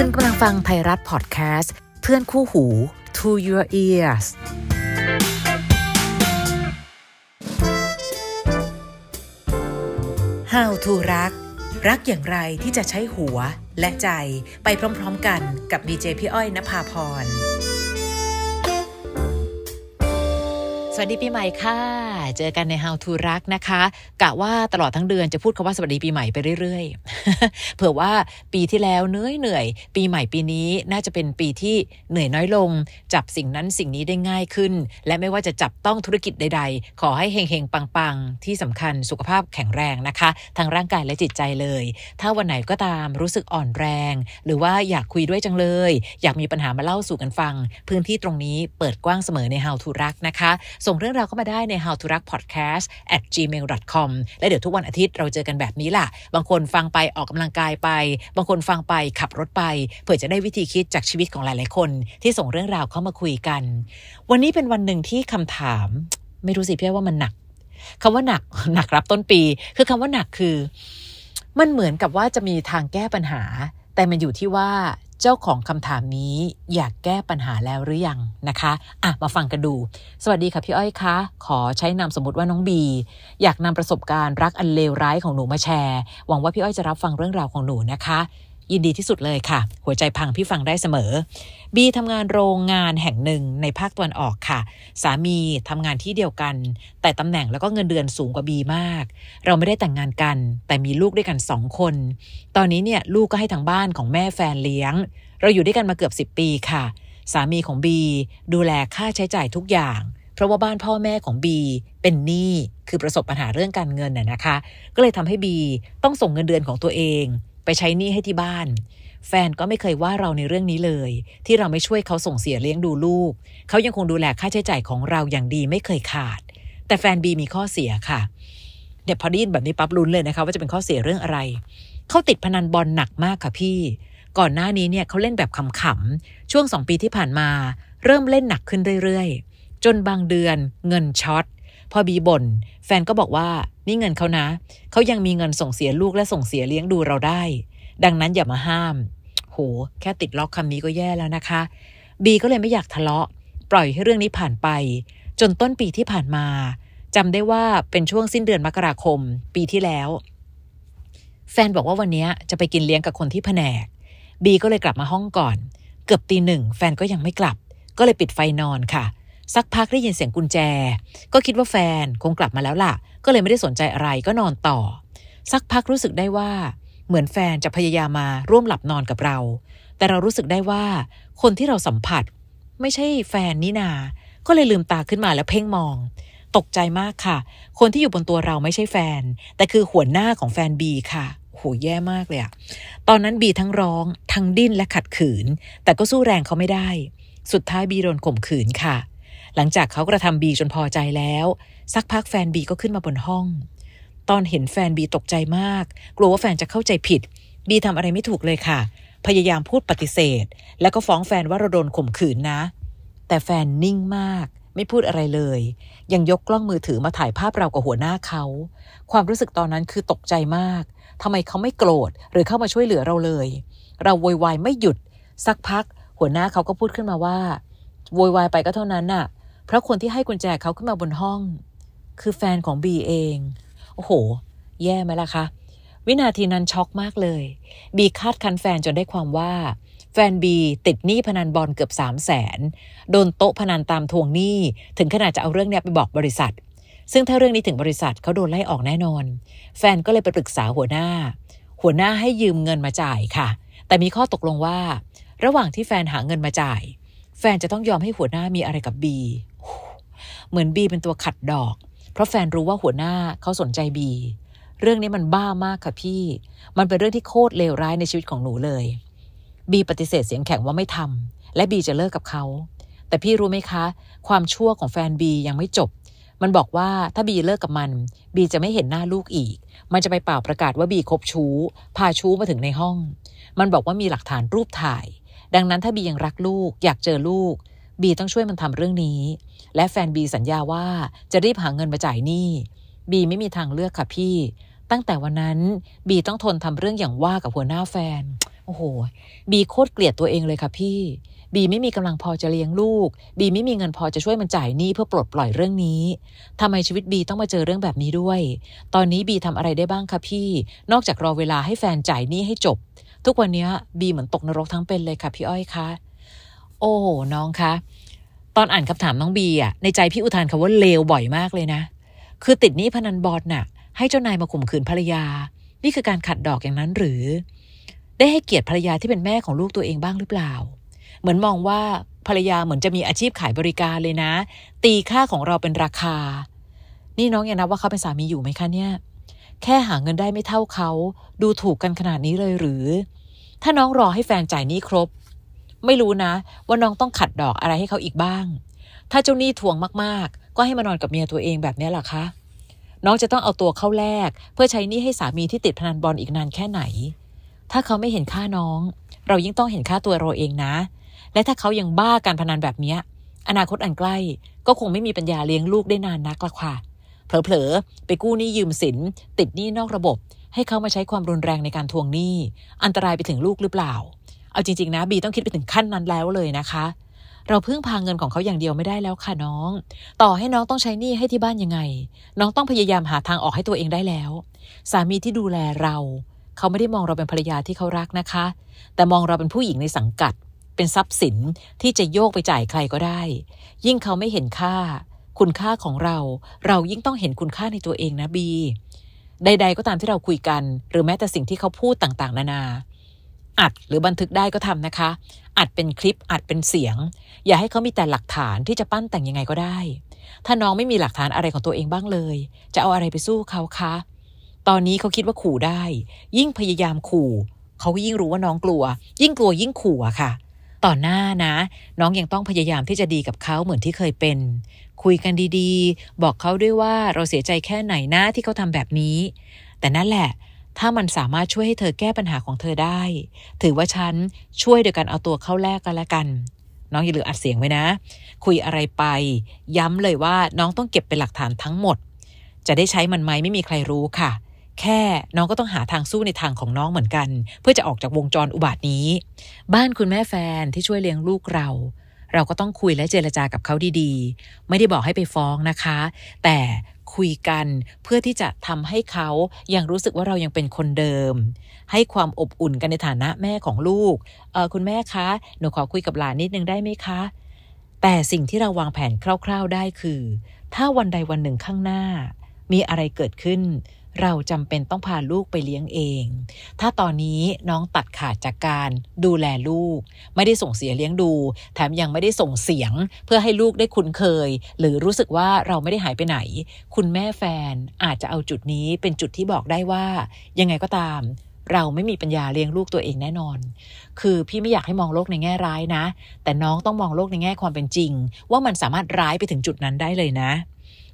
คุณกำลังฟังไทยรัฐพอดแคสต์ เพื่อนคู่หู To Your Ears How to รัก รักอย่างไรที่จะใช้หัวและใจไปพร้อมๆกันกับดีเจพี่อ้อยนภาพร สวัสดีปีใหม่ค่ะ เจอกันใน How to รักนะคะกะว่าตลอดทั้งเดือนจะพูดคำว่าสวัสดีปีใหม่ไปเรื่อยๆ เผื่อว่าปีที่แล้วเหนื่อยเหนื่อยปีใหม่ปีนี้น่าจะเป็นปีที่เหนื่อยน้อยลง จับสิ่งนั้นสิ่งนี้ได้ง่ายขึ้น และไม่ว่าจะจับต้องธุรกิจใด ๆ ขอให้เฮงๆปังๆ ที่สำคัญสุขภาพแข็งแรงนะคะ ทั้งร่างกายและจิตใจเลย ถ้าวันไหนก็ตามรู้สึกอ่อนแรง หรือว่าอยากคุยด้วยจังเลย อยากมีปัญหามาเล่าสู่กันฟัง พื้นที่ตรงนี้เปิดกว้างเสมอใน How to รักนะคะ ส่งเรื่องราวเข้ามาได้ใน how to รัก podcast at gmail com และเดี๋ยวทุกวันอาทิตย์เราเจอกันแบบนี้ล่ะ บางคนฟังไปออกกำลังกายไป บางคนฟังไปขับรถไปเพื่อจะได้วิธีคิดจากชีวิตของหลายๆคน ที่ส่งเรื่องราวเข้ามาคุยกัน วันนี้เป็นวันหนึ่งที่คำถาม ไม่รู้สิพี่ว่ามันหนักคำว่าหนักหนักรับต้นปี คือคำว่าหนักคือ มันเหมือนกับว่าจะมีทางแก้ปัญหา แต่มันอยู่ที่ว่า เจ้าของคำถามนี้อยากแก้ปัญหาแล้วหรือยังนะคะอะมาฟังกันดู สวัสดีค่ะพี่อ้อยคะขอใช้นามสมมติว่าน้องบี อยากนำประสบการณ์รักอันเลวร้ายของหนูมาแชร์ หวังว่าพี่อ้อยจะรับฟังเรื่องราวของหนูนะคะ ยินดีที่สุดเลยค่ะ หัวใจพังพี่ฟังได้เสมอ บีทำงานโรงงานแห่งหนึ่งในภาคตะวันออกค่ะ สามีทำงานที่เดียวกัน แต่ตำแหน่งแล้วก็เงินเดือนสูงกว่าบีมาก เราไม่ได้แต่งงานกัน แต่มีลูกด้วยกันสองคน ตอนนี้เนี่ยลูกก็ให้ทางบ้านของแม่แฟนเลี้ยง เราอยู่ด้วยกันมาเกือบ 10 ปีค่ะ สามีของบีดูแลค่าใช้จ่ายทุกอย่างเพราะว่าบ้านพ่อแม่ของบีเป็นหนี้คือประสบปัญหาเรื่องการเงินน่ะนะคะ ก็เลยทำให้บีต้องส่งเงินเดือนของตัวเอง ใช้หนี้ให้ที่บ้าน แฟนก็ไม่เคยว่าเราในเรื่องนี้เลย ที่เราไม่ช่วยเขาส่งเสียเลี้ยงดูลูก เขายังคงดูแลค่าใช้จ่ายของเราอย่างดีไม่เคยขาด แต่แฟนบีมีข้อเสียค่ะเดี๋ยวพอได้ยินแบบนี้ปั๊บลุ้นเลยนะคะว่าจะเป็นข้อเสียเรื่องอะไรเขาติดพนันบอลหนักมากค่ะพี่ ก่อนหน้านี้เนี่ยเขาเล่นแบบขำๆช่วงสองปีที่ผ่านมา เริ่มเล่นหนักขึ้นเรื่อยๆ จนบางเดือนเงินช็อต พอบีบน่นแฟนก็บอกว่านี่เงินเขานะเขายังมีเงินส่งเสียลูกและส่งเสียเลี้ยงดูเราได้ ดังนั้นอย่ามาห้าม โห แค่ติดล็อกคำนี้ก็แย่แล้วนะคะบีก็เลยไม่อยากทะเลาะ ปล่อยให้เรื่องนี้ผ่านไป จนต้นปีที่ผ่านมาจำได้ว่าเป็นช่วงสิ้นเดือนมกราคม ปีที่แล้ว แฟนบอกว่าวันนี้จะไปกินเลี้ยงกับคนที่แผนกบีก็เลยกลับมาห้องก่อน เกือบตีหนึ่งแฟนก็ยังไม่กลับ ก็เลยปิดไฟนอนค่ะ สักพักได้ยินเสียงกุญแจ ก็คิดว่าแฟนคงกลับมาแล้วล่ะ ก็เลยไม่ได้สนใจอะไรก็นอนต่อ สักพักรู้สึกได้ว่าเหมือนแฟนจะพยายามมาร่วมหลับนอนกับเรา แต่เรารู้สึกได้ว่าคนที่เราสัมผัส ไม่ใช่แฟนนี่นา ก็เลยลืมตาขึ้นมาแล้วเพ่งมอง ตกใจมากค่ะ คนที่อยู่บนตัวเราไม่ใช่แฟน แต่คือหัวหน้าของแฟนบีค่ะโหแย่มากเลยอะตอนนั้นบีทั้งร้องทั้งดิ้นและขัดขืน แต่ก็สู้แรงเขาไม่ได้ สุดท้ายบีโดนข่มขืนค่ะ หลังจากเขากระทำบีจนพอใจแล้ว สักพักแฟนบีก็ขึ้นมาบนห้อง ตอนเห็นแฟนบีตกใจมาก กลัวว่าแฟนจะเข้าใจผิด บีทำอะไรไม่ถูกเลยค่ะ พยายามพูดปฏิเสธ แล้วก็ฟ้องแฟนว่าเราโดนข่มขืนนะ แต่แฟนนิ่งมากไม่พูดอะไรเลย ยังยกกล้องมือถือมาถ่ายภาพเรากับหัวหน้าเขา ความรู้สึกตอนนั้นคือตกใจมากทำไมเขาไม่โกรธหรือเข้ามาช่วยเหลือเราเลย เราโวยวายไม่หยุด สักพัก หัวหน้าเขาก็พูดขึ้นมาว่าโวยวายไปก็เท่านั้นน่ะ เพราะคนที่ให้กุญแจเขาขึ้นมาบนห้อง คือแฟนของบีเอง โอ้โห แย่ไหมล่ะคะ วินาทีนั้นช็อกมากเลย บีคาดคันแฟนจนได้ความว่า แฟนบีติดหนี้พนันบอลเกือบสามแสนโดนโต๊ะพนันตามทวงหนี้ ถึงขนาดจะเอาเรื่องนี้ไปบอกบริษัท ซึ่งถ้าเรื่องนี้ถึงบริษัทเขาโดนไล่ออกแน่นอน แฟนก็เลยไปปรึกษาหัวหน้า หัวหน้าให้ยืมเงินมาจ่ายค่ะ แต่มีข้อตกลงว่า ระหว่างที่แฟนหาเงินมาจ่ายแฟนจะต้องยอมให้หัวหน้ามีอะไรกับบี เหมือนบีเป็นตัวขัดดอก เพราะแฟนรู้ว่าหัวหน้าเขาสนใจบี เรื่องนี้มันบ้ามากค่ะพี่ มันเป็นเรื่องที่โคตรเลวร้ายในชีวิตของหนูเลย บีปฏิเสธเสียงแข็งว่าไม่ทำและบีจะเลิกกับเขา แต่พี่รู้ไหมคะ ความชั่วของแฟนบียังไม่จบ มันบอกว่าถ้าบีเลิกกับมัน บีจะไม่เห็นหน้าลูกอีก มันจะไปเป่าประกาศว่าบีคบชู้ พาชู้มาถึงในห้อง มันบอกว่ามีหลักฐานรูปถ่ายดังนั้นถ้าบียังรักลูกอยากเจอลูก ต้องช่วยมันทำเรื่องนี้ และแฟนบีสัญญาว่าจะรีบหาเงินมาจ่ายหนี้บีไม่มีทางเลือกค่ะพี่ ตั้งแต่วันนั้นบีต้องทนทำเรื่องอย่างว่ากับหัวหน้าแฟน โอ้โห บีโคตรเกลียดตัวเองเลยค่ะพี่ บีไม่มีกำลังพอจะเลี้ยงลูก บีไม่มีเงินพอจะช่วยมันจ่ายหนี้เพื่อปลดปล่อยเรื่องนี้ทำไมชีวิตบีต้องมาเจอเรื่องแบบนี้ด้วย ตอนนี้บีทำอะไรได้บ้างคะพี่ นอกจากรอเวลาให้แฟนจ่ายหนี้ให้จบ ทุกวันนี้บีเหมือนตกนรกทั้งเป็นเลยค่ะพี่อ้อยคะ โอ้น้องคะตอนอ่านคำถามน้องบีอะในใจพี่อุทานคำว่าเลวบ่อยมากเลยนะ คือติดหนี้พนันบอลน่ะ ให้เจ้านายมาข่มขืนภรรยา นี่คือการขัดดอกอย่างนั้นหรือ ได้ให้เกียรติภรรยาที่เป็นแม่ของลูกตัวเองบ้างหรือเปล่า เหมือนมองว่าภรรยาเหมือนจะมีอาชีพขายบริการเลยนะ ตีค่าของเราเป็นราคา นี่น้องยังนับว่าเขาเป็นสามีอยู่ไหมคะเนี่ย แค่หาเงินได้ไม่เท่าเขา ดูถูกกันขนาดนี้เลยหรือ ถ้าน้องรอให้แฟนจ่ายหนี้ครบ ไม่รู้นะ ว่าน้องต้องขัดดอกอะไรให้เขาอีกบ้าง ถ้าเจ้าหนี้ทวงมากๆ ก็ให้มานอนกับเมียตัวเองแบบนี้แหละคะน้องจะต้องเอาตัวเข้าแลกเพื่อใช้หนี้ให้สามีที่ติดพนันบอลอีกนานแค่ไหน ถ้าเขาไม่เห็นค่าน้อง เรายิ่งต้องเห็นค่าตัวเราเองนะ และถ้าเขายังบ้าการพนันแบบนี้อนาคตอันใกล้ก็คงไม่มีปัญญาเลี้ยงลูกได้นานนักละค่ะเผลอๆไปกู้หนี้ยืมสิน ติดหนี้นอกระบบ ให้เขามาใช้ความรุนแรงในการทวงหนี้ อันตรายไปถึงลูกหรือเปล่า เอาจริง ๆ นะบีต้องคิดไปถึงขั้นนั้นแล้วเลยนะคะเราพึ่งพาเงินของเขาอย่างเดียวไม่ได้แล้วค่ะน้อง ต่อให้น้องต้องใช้หนี้ให้ที่บ้านยังไง น้องต้องพยายามหาทางออกให้ตัวเองได้แล้ว สามีที่ดูแลเรา เขาไม่ได้มองเราเป็นภรรยาที่เขารักนะคะ แต่มองเราเป็นผู้หญิงในสังกัด เป็นทรัพย์สินที่จะโยกไปจ่ายใครก็ได้ ยิ่งเขาไม่เห็นค่า คุณค่าของเรา เรายิ่งต้องเห็นคุณค่าในตัวเองนะบี ใด ๆ ก็ตามที่เราคุยกัน หรือแม้แต่สิ่งที่เขาพูดต่างๆ นานา อัดหรือบันทึกได้ก็ทำนะคะอัดเป็นคลิปอัดเป็นเสียง อย่าให้เขามีแต่หลักฐานที่จะปั้นแต่งยังไงก็ได้ ถ้าน้องไม่มีหลักฐานอะไรของตัวเองบ้างเลย จะเอาอะไรไปสู้เขาคะ ตอนนี้เขาคิดว่าขู่ได้ ยิ่งพยายามขู่เขาก็ยิ่งรู้ว่าน้องกลัว ยิ่งกลัวยิ่งขู่อะค่ะ ต่อหน้านะ น้องยังต้องพยายามที่จะดีกับเขาเหมือนที่เคยเป็น คุยกันดีๆ บอกเขาด้วยว่าเราเสียใจแค่ไหนนะที่เขาทำแบบนี้ แต่นั่นแหละ ถ้ามันสามารถช่วยให้เธอแก้ปัญหาของเธอได้ ถือว่าฉันช่วยโดยการเอาตัวเข้าแลกกันละกัน น้องอย่าลืมอัดเสียงไว้นะ คุยอะไรไป ย้ำเลยว่าน้องต้องเก็บเป็นหลักฐานทั้งหมด จะได้ใช้มันไหมไม่มีใครรู้ค่ะ แค่น้องก็ต้องหาทางสู้ในทางของน้องเหมือนกัน เพื่อจะออกจากวงจรอุบาทนี้ บ้านคุณแม่แฟนที่ช่วยเลี้ยงลูกเราเราก็ต้องคุยและเจรจากับเขาดีๆ ไม่ได้บอกให้ไปฟ้องนะคะ แต่ คุยกัน เพื่อที่จะทำให้เขายังรู้สึกว่าเรายังเป็นคนเดิม ให้ความอบอุ่นกันในฐานะแม่ของลูกเออคุณแม่คะหนูขอคุยกับหลานนิดนึงได้ไหมคะ แต่สิ่งที่เราวางแผนคร่าว ๆได้คือ ถ้าวันใดวันหนึ่งข้างหน้า มีอะไรเกิดขึ้น เราจำเป็นต้องพาลูกไปเลี้ยงเองถ้าตอนนี้น้องตัดขาดจากการดูแลลูก ไม่ได้ส่งเสียเลี้ยงดู แถมยังไม่ได้ส่งเสียง เพื่อให้ลูกได้คุ้นเคย หรือรู้สึกว่าเราไม่ได้หายไปไหน คุณแม่แฟนอาจจะเอาจุดนี้เป็นจุดที่บอกได้ว่า ยังไงก็ตาม เราไม่มีปัญญาเลี้ยงลูกตัวเองแน่นอน คือพี่ไม่อยากให้มองโลกในแง่ร้ายนะ แต่น้องต้องมองโลกในแง่ความเป็นจริง ว่ามันสามารถร้ายไปถึงจุดนั้นได้เลยนะ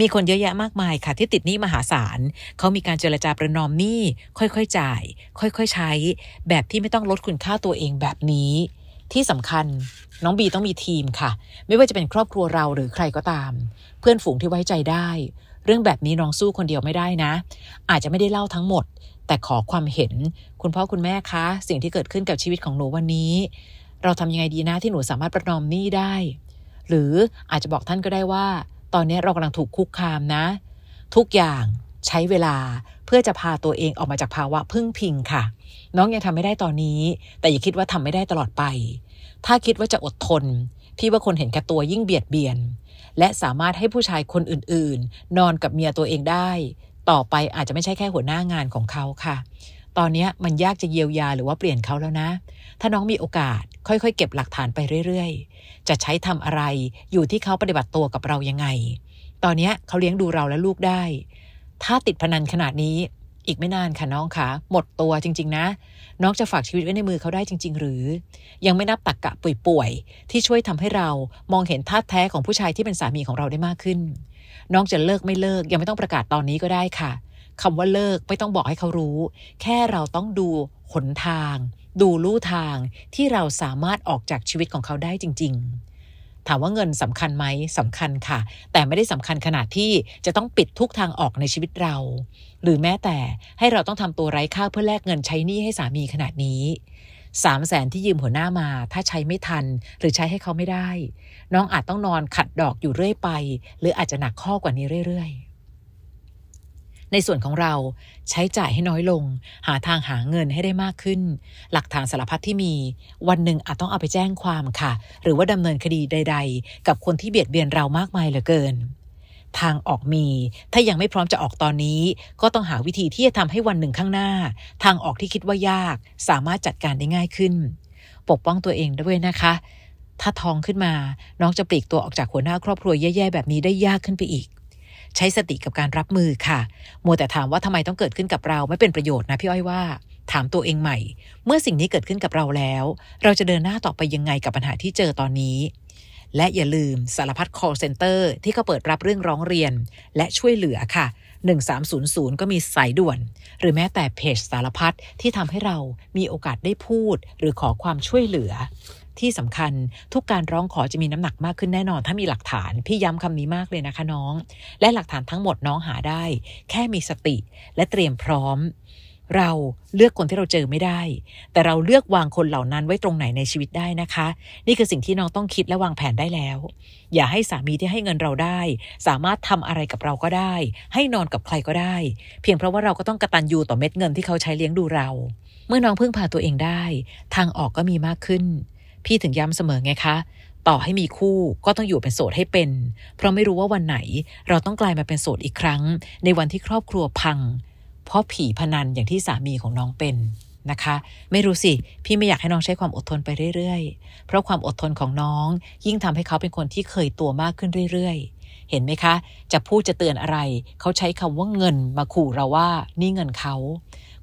มีคนเยอะแยะมากมายค่ะที่ติดหนี้มหาศาลเขามีการเจรจาประนอมหนี้ค่อยๆจ่าย ค่อยๆใช้ แบบที่ไม่ต้องลดคุณค่าตัวเองแบบนี้ ที่สำคัญน้องบีต้องมีทีมค่ะ ไม่ว่าจะเป็นครอบครัวเราหรือใครก็ตาม เพื่อนฝูงที่ไว้ใจได้ เรื่องแบบนี้น้องสู้คนเดียวไม่ได้นะ อาจจะไม่ได้เล่าทั้งหมด แต่ขอความเห็น คุณพ่อคุณแม่คะ สิ่งที่เกิดขึ้นกับชีวิตของหนูวันนี้ เราทำยังไงดีนะที่หนูสามารถประนอมหนี้ได้ หรืออาจจะบอกท่านก็ได้ว่า ตอนนี้เรากำลังถูกคุกคามนะ ทุกอย่างใช้เวลาเพื่อจะพาตัวเองออกมาจากภาวะพึ่งพิงค่ะ น้องยังทำไม่ได้ตอนนี้ แต่อย่าคิดว่าทำไม่ได้ตลอดไป ถ้าคิดว่าจะอดทน พี่ว่าคนเห็นแก่ตัวยิ่งเบียดเบียน และสามารถให้ผู้ชายคนอื่น ๆ นอนกับเมียตัวเองได้ ต่อไปอาจจะไม่ใช่แค่หัวหน้างานของเขาค่ะ ตอนนี้มันยากจะเยียวยาหรือว่าเปลี่ยนเขาแล้วนะ ถ้าน้องมีโอกาสค่อยๆ เก็บหลักฐานไปเรื่อยๆ จะใช้ทำอะไรอยู่ที่เขาปฏิบัติตัวกับเรายังไง ตอนนี้เขาเลี้ยงดูเราและลูกได้ ถ้าติดพนันขนาดนี้อีกไม่นานค่ะน้องคะหมดตัวจริง ๆ นะ น้องจะฝากชีวิตไว้ในมือเขาได้จริง ๆ หรือ ยังไม่นับตักกะป่วยๆที่ช่วยทำให้เรามองเห็นท่าแท้ของผู้ชายที่เป็นสามีของเราได้มากขึ้น น้องจะเลิกไม่เลิกยังไม่ต้องประกาศตอนนี้ก็ได้ค่ะ คำว่าเลิกไม่ต้องบอกให้เขารู้ แค่เราต้องดูหนทาง ดูลู่ทางที่เราสามารถออกจากชีวิตของเขาได้จริง ๆ ถามว่าเงินสำคัญไหมสำคัญค่ะ แต่ไม่ได้สำคัญขนาดที่จะต้องปิดทุกทางออกในชีวิตเรา หรือแม้แต่ให้เราต้องทำตัวไร้ค่าเพื่อแลกเงินใช้หนี้ให้สามีขนาดนี้สามแสนที่ยืมหัวหน้ามา ถ้าใช้ไม่ทัน หรือใช้ให้เขาไม่ได้ น้องอาจต้องนอนขัดดอกอยู่เรื่อยไป หรืออาจจะหนักข้อกว่านี้เรื่อย ๆ ในส่วนของเราใช้จ่ายให้น้อยลง หาทางหาเงินให้ได้มากขึ้น หลักฐานสารพัดที่มี วันหนึ่งอาจต้องเอาไปแจ้งความค่ะ หรือว่าดำเนินคดีใด ๆ กับคนที่เบียดเบียนเรามากมายเหลือเกิน ทางออกมี ถ้ายังไม่พร้อมจะออกตอนนี้ ก็ต้องหาวิธีที่จะทำให้วันหนึ่งข้างหน้า ทางออกที่คิดว่ายาก สามารถจัดการได้ง่ายขึ้น ปกป้องตัวเองด้วยนะคะ ถ้าท้องขึ้นมา น้องจะปลีกตัวออกจากหัวหน้าครอบครัวแย่ๆแบบนี้ได้ยากขึ้นไปอีก ใช้สติกับการรับมือค่ะมัวแต่ถามว่าทำไมต้องเกิดขึ้นกับเราไม่เป็นประโยชน์นะพี่อ้อยว่า ถามตัวเองใหม่ เมื่อสิ่งนี้เกิดขึ้นกับเราแล้ว เราจะเดินหน้าต่อไปยังไงกับปัญหาที่เจอตอนนี้ และอย่าลืมสารพัด call center ที่เขาเปิดรับเรื่องร้องเรียน และช่วยเหลือค่ะ1300 ก็มีสายด่วน หรือแม้แต่เพจสารพัดที่ทำให้เรามีโอกาสได้พูด หรือขอความช่วยเหลือ ที่สำคัญทุกการร้องขอจะมีน้ำหนักมากขึ้นแน่นอน ถ้ามีหลักฐานพี่ย้ำคำนี้มากเลยนะคะน้อง และหลักฐานทั้งหมดน้องหาได้ แค่มีสติและเตรียมพร้อม เราเลือกคนที่เราเจอไม่ได้ แต่เราเลือกวางคนเหล่านั้นไว้ตรงไหนในชีวิตได้นะคะ นี่คือสิ่งที่น้องต้องคิดและวางแผนได้แล้ว อย่าให้สามีที่ให้เงินเราได้ สามารถทำอะไรกับเราก็ได้ ให้นอนกับใครก็ได้ เพียงเพราะว่าเราก็ต้องกระตันยูต่อเม็ดเงินที่เขาใช้เลี้ยงดูเรา เมื่อน้องพึ่งพาตัวเองได้ ทางออกก็มีมากขึ้น พี่ถึงย้ำเสมอไงคะ ต่อให้มีคู่ก็ต้องอยู่เป็นโสดให้เป็น เพราะไม่รู้ว่าวันไหน เราต้องกลายมาเป็นโสดอีกครั้ง ในวันที่ครอบครัวพัง เพราะผีพนันอย่างที่สามีของน้องเป็นนะคะ ไม่รู้สิ พี่ไม่อยากให้น้องใช้ความอดทนไปเรื่อยๆ เพราะความอดทนของน้อง ยิ่งทำให้เขาเป็นคนที่เคยตัวมากขึ้นเรื่อยๆเห็นไหมคะ จะพูดจะเตือนอะไร เขาใช้คำว่าเงินมาขู่เราว่านี่เงินเขา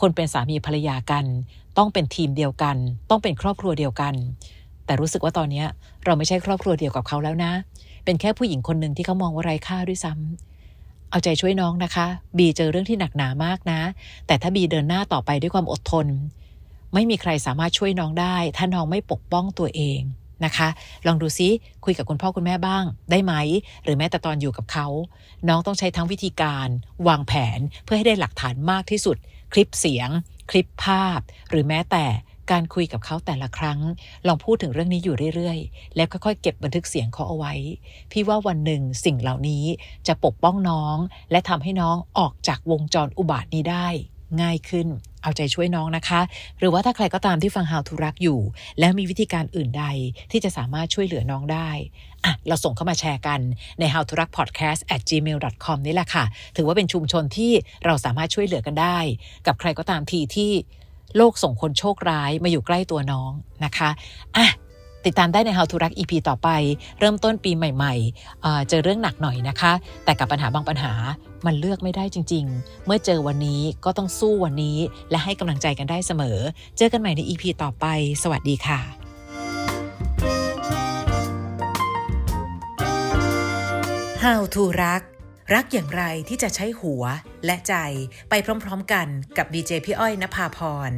คนเป็นสามีภรรยากัน ต้องเป็นทีมเดียวกัน ต้องเป็นครอบครัวเดียวกัน แต่รู้สึกว่าตอนนี้เราไม่ใช่ครอบครัวเดียวกับเขาแล้วนะ เป็นแค่ผู้หญิงคนหนึ่งที่เขามองว่าไร้ค่าด้วยซ้ำเอาใจช่วยน้องนะคะ บีเจอเรื่องที่หนักหนามากนะ แต่ถ้าบีเดินหน้าต่อไปด้วยความอดทน ไม่มีใครสามารถช่วยน้องได้ ถ้าน้องไม่ปกป้องตัวเองนะคะ ลองดูซิคุยกับคุณพ่อคุณแม่บ้าง ได้ไหม หรือแม้แต่ตอนอยู่กับเขา น้องต้องใช้ทั้งวิธีการ วางแผนเพื่อให้ได้หลักฐานมากที่สุด คลิปเสียง คลิปภาพ หรือแม้แต่ การคุยกับเขาแต่ละครั้ง ลองพูดถึงเรื่องนี้อยู่เรื่อยๆ แล้วค่อยๆเก็บบันทึกเสียงเขาเอาไว้ พี่ว่าวันหนึ่งสิ่งเหล่านี้จะปกป้องน้อง และทำให้น้องออกจากวงจรอุบาทนี้ได้ ง่ายขึ้น เอาใจช่วยน้องนะคะ หรือว่าถ้าใครก็ตามที่ฟัง How to รักอยู่ แล้วมีวิธีการอื่นใดที่จะสามารถช่วยเหลือน้องได้อะเราส่งเข้ามาแชร์กันใน how to รัก podcast at gmail com นี่แหละค่ะ ถือว่าเป็นชุมชนที่เราสามารถช่วยเหลือกันได้ กับใครก็ตามทีที่ ส่งคนโชคร้ายมาอยู่ใกล้ตัวน้องนะคะอะติดตามได้ใน How to รัก EP ต่อไป เริ่มต้นปีใหม่ๆ เจอเรื่องหนักหน่อยนะคะ แต่กับปัญหาบางปัญหามันเลือกไม่ได้จริง ๆ เมื่อเจอวันนี้ก็ต้องสู้วันนี้ และให้กำลังใจกันได้เสมอ เจอกันใหม่ใน EP ต่อไป สวัสดีค่ะ How to รัก รักอย่างไรที่จะใช้หัวและใจไปพร้อมๆกันกับดีเจพี่อ้อยนภาพร